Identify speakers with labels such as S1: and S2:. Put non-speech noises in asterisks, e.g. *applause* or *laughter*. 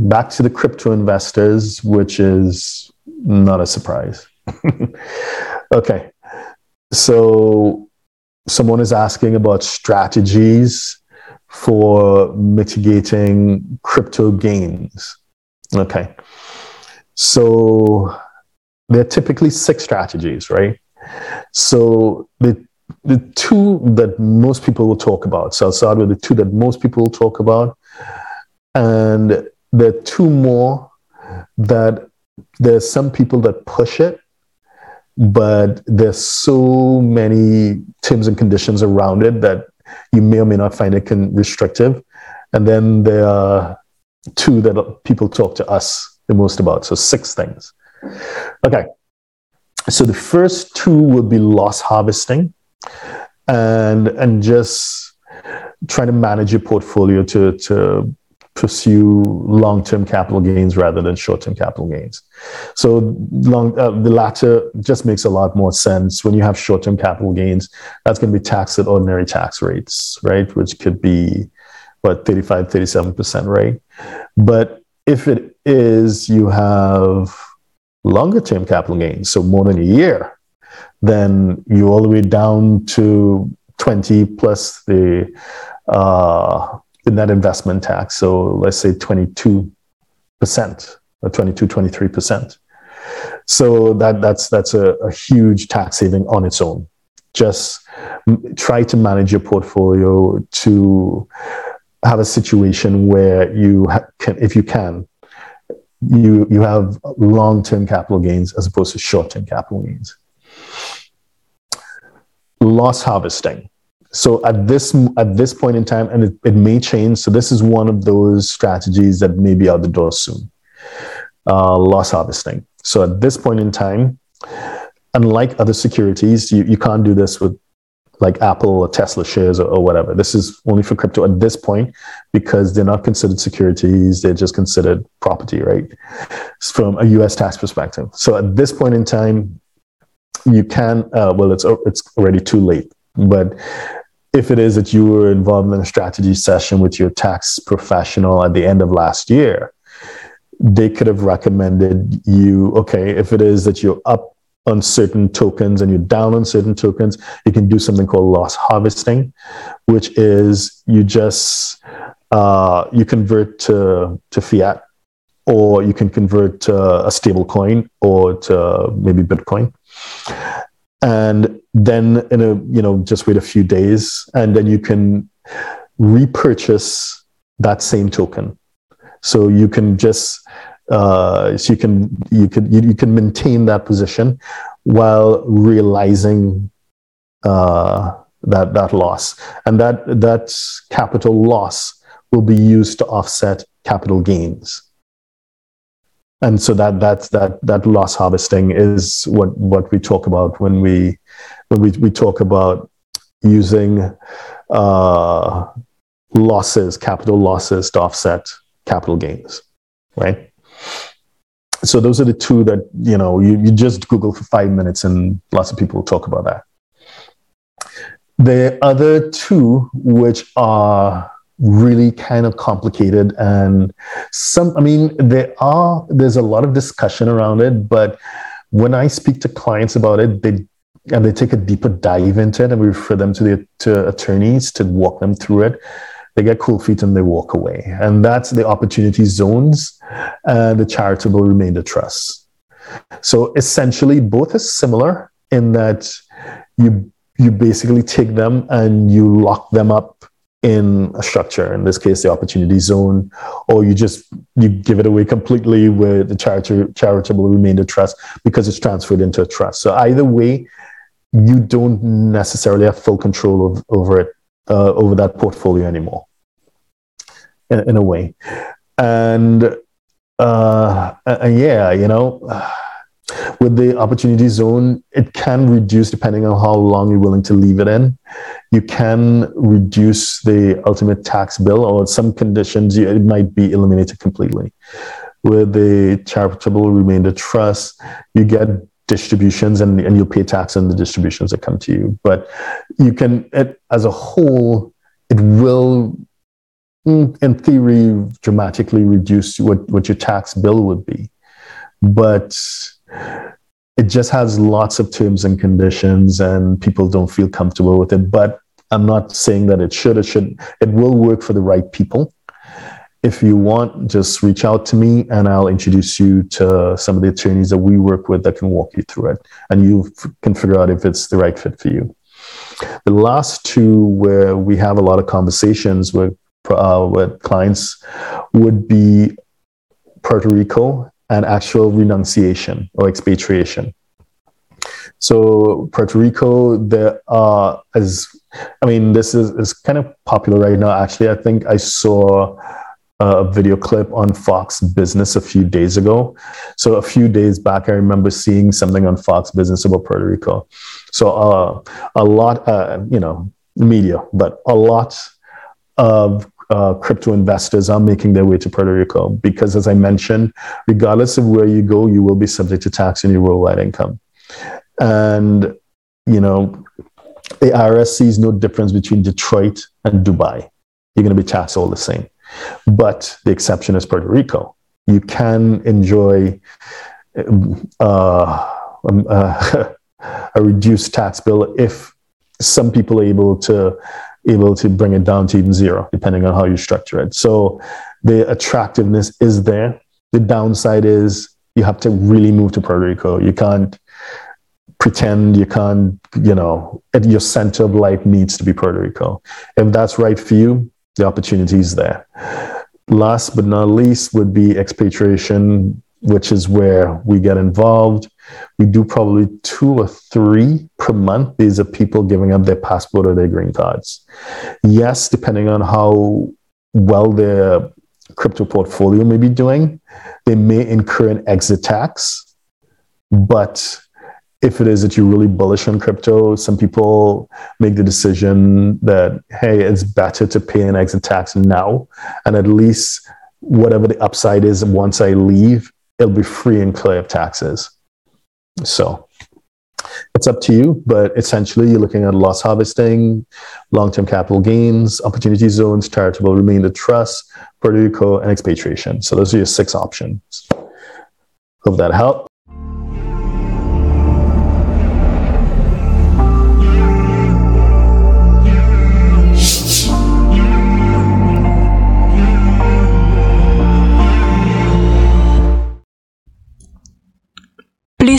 S1: back to the crypto investors, which is not a surprise. *laughs* okay. So someone is asking about strategies for mitigating crypto gains. Okay. So there are typically six strategies, right? So the the two that most people will talk about. So I'll start with the two that most people will talk about. And there are two more that there's some people that push it, but there's so many terms and conditions around it that you may or may not find it con- restrictive. And then there are two that people talk to us the most about. So six things. Okay. So the first two will be loss harvesting and and just trying to manage your portfolio to to pursue long-term capital gains rather than short-term capital gains. So long, uh, the latter just makes a lot more sense when you have short-term capital gains. That's going to be taxed at ordinary tax rates, right? Which could be what 35, 37% rate. But if it is you have longer-term capital gains, so more than a year, then you all the way down to 20 plus the uh, the net investment tax. So let's say 22% or 22, 23%. So that, that's, that's a, a huge tax saving on its own. Just try to manage your portfolio to have a situation where you can, if you can, you, you have long-term capital gains as opposed to short-term capital gains loss harvesting. So at this at this point in time, and it, it may change. So this is one of those strategies that may be out the door soon. Uh, loss harvesting. So at this point in time, unlike other securities, you, you can't do this with like Apple or Tesla shares or, or, whatever. This is only for crypto at this point because they're not considered securities. They're just considered property, right? From a US tax perspective. So at this point in time, you can uh, well it's it's already too late but if it is that you were involved in a strategy session with your tax professional at the end of last year they could have recommended you okay if it is that you're up on certain tokens and you're down on certain tokens you can do something called loss harvesting which is you just uh, you convert to to fiat or you can convert to a stable coin or to maybe bitcoin. And then in a you know just wait a few days and then you can repurchase that same token. So you can just uh, so you can you can you, you can maintain that position while realizing uh, that that loss. And that that capital loss will be used to offset capital gains. And so that that that that loss harvesting is what what we talk about when we when we, we talk about using uh, losses capital losses to offset capital gains right? So those are the two that you know you, you just google for five minutes and lots of people talk about that. The other two which are really kind of complicated and some i mean there are there's a lot of discussion around it but when i speak to clients about it they and they take a deeper dive into it and we refer them to the to attorneys to walk them through it. They get cool feet and they walk away. And that's the opportunity zones and the charitable remainder trusts. So essentially both are similar in that you you basically take them and you lock them up in a structure. In this case the opportunity zone or you just you give it away completely with the charity, charitable remainder trust because it's transferred into a trust. So either way you don't necessarily have full control of, over it uh, over that portfolio anymore in, in a way and uh, and yeah you know *sighs* with the opportunity zone, it can reduce depending on how long you're willing to leave it in. You can reduce the ultimate tax bill, or some conditions, it might be eliminated completely. With the charitable remainder trust, you get distributions and, and you'll pay tax on the distributions that come to you. But you can, it, as a whole, it will mm, in theory, dramatically reduce what, what your tax bill would be. But it just has lots of terms and conditions, and people don't feel comfortable with it. But I'm not saying that it should. It should. It will work for the right people. If you want, just reach out to me, and I'll introduce you to some of the attorneys that we work with that can walk you through it, and you can figure out if it's the right fit for you. The last two, where we have a lot of conversations with uh, with clients, would be Puerto Rico and actual renunciation or expatriation. So Puerto Rico, there are as I mean, this is, is kind of popular right now. Actually, I think I saw a video clip on Fox Business a few days ago. So a few days back, I remember seeing something on Fox Business about Puerto Rico. So uh, a lot, uh, you know, media, but a lot of uh, crypto investors are making their way to Puerto Rico because, as I mentioned, regardless of where you go, you will be subject to tax on your worldwide income. And, you know, the IRS sees no difference between Detroit and Dubai. You're going to be taxed all the same. But the exception is Puerto Rico. You can enjoy uh, um, uh, *laughs* a reduced tax bill if some people are able to able to bring it down to even zero, depending on how you structure it. So the attractiveness is there. The downside is you have to really move to Puerto Rico. You can't pretend you can't, you know, your center of life needs to be Puerto Rico. If that's right for you, the opportunity is there. Last but not least would be expatriation, which is where we get involved. We do probably two or three per month. These are people giving up their passport or their green cards. Yes, depending on how well their crypto portfolio may be doing, they may incur an exit tax, but if it is that you're really bullish on crypto, some people make the decision that, hey, it's better to pay an exit tax now. And at least whatever the upside is once I leave, it'll be free and clear of taxes. So it's up to you, but essentially you're looking at loss harvesting, long-term capital gains, opportunity zones, charitable remainder trust, Puerto Rico, and expatriation. So those are your six options. Hope that helped.